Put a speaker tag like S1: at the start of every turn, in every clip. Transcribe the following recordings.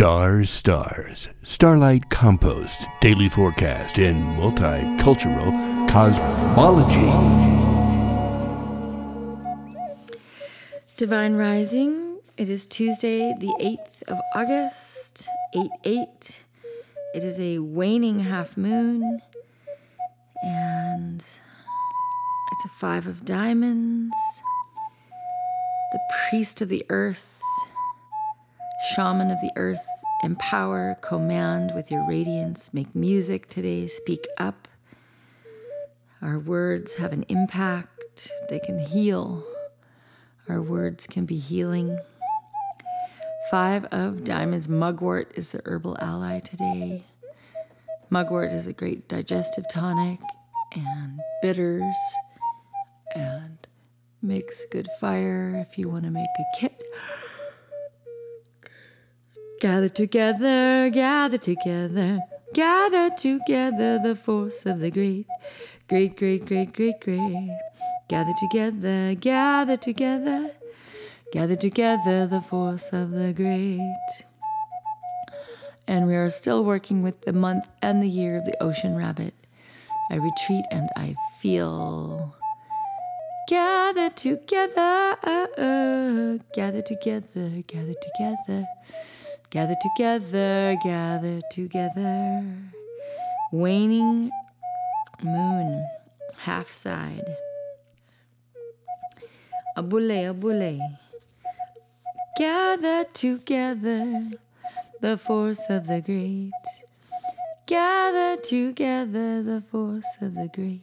S1: Stars, stars, starlight compost, daily forecast, and multicultural cosmology.
S2: Divine Rising. It is Tuesday, the 8th of August, 8 8. It is a waning half moon, and it's a five of diamonds. The priest of the earth, shaman of the earth, empower, command with your radiance, make music today, speak up. Our words have an impact, they can heal. Our words can be healing. Five of diamonds. Mugwort is the herbal ally today. Mugwort is a great digestive tonic and bitters and makes good fire if you want to make a kit. Gather together, gather together, gather together the force of the great, great, great, great, great, great. Gather together, gather together, gather together the force of the great. And we are still working with the month and the year of the ocean rabbit. I retreat and I feel. Gather together, gather together, gather together, gather together, gather together. Waning moon, half side. Abule, abule. Gather together the force of the great. Gather together the force of the great.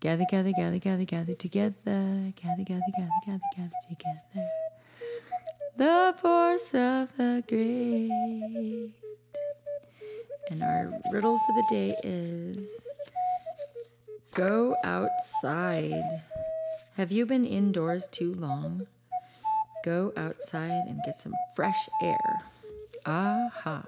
S2: Gather, gather, gather, gather, gather together. Gather, gather, gather, gather, gather together. The force of the great. And our riddle for the day is go outside. Have you been indoors too long? Go outside and get some fresh air. Aha.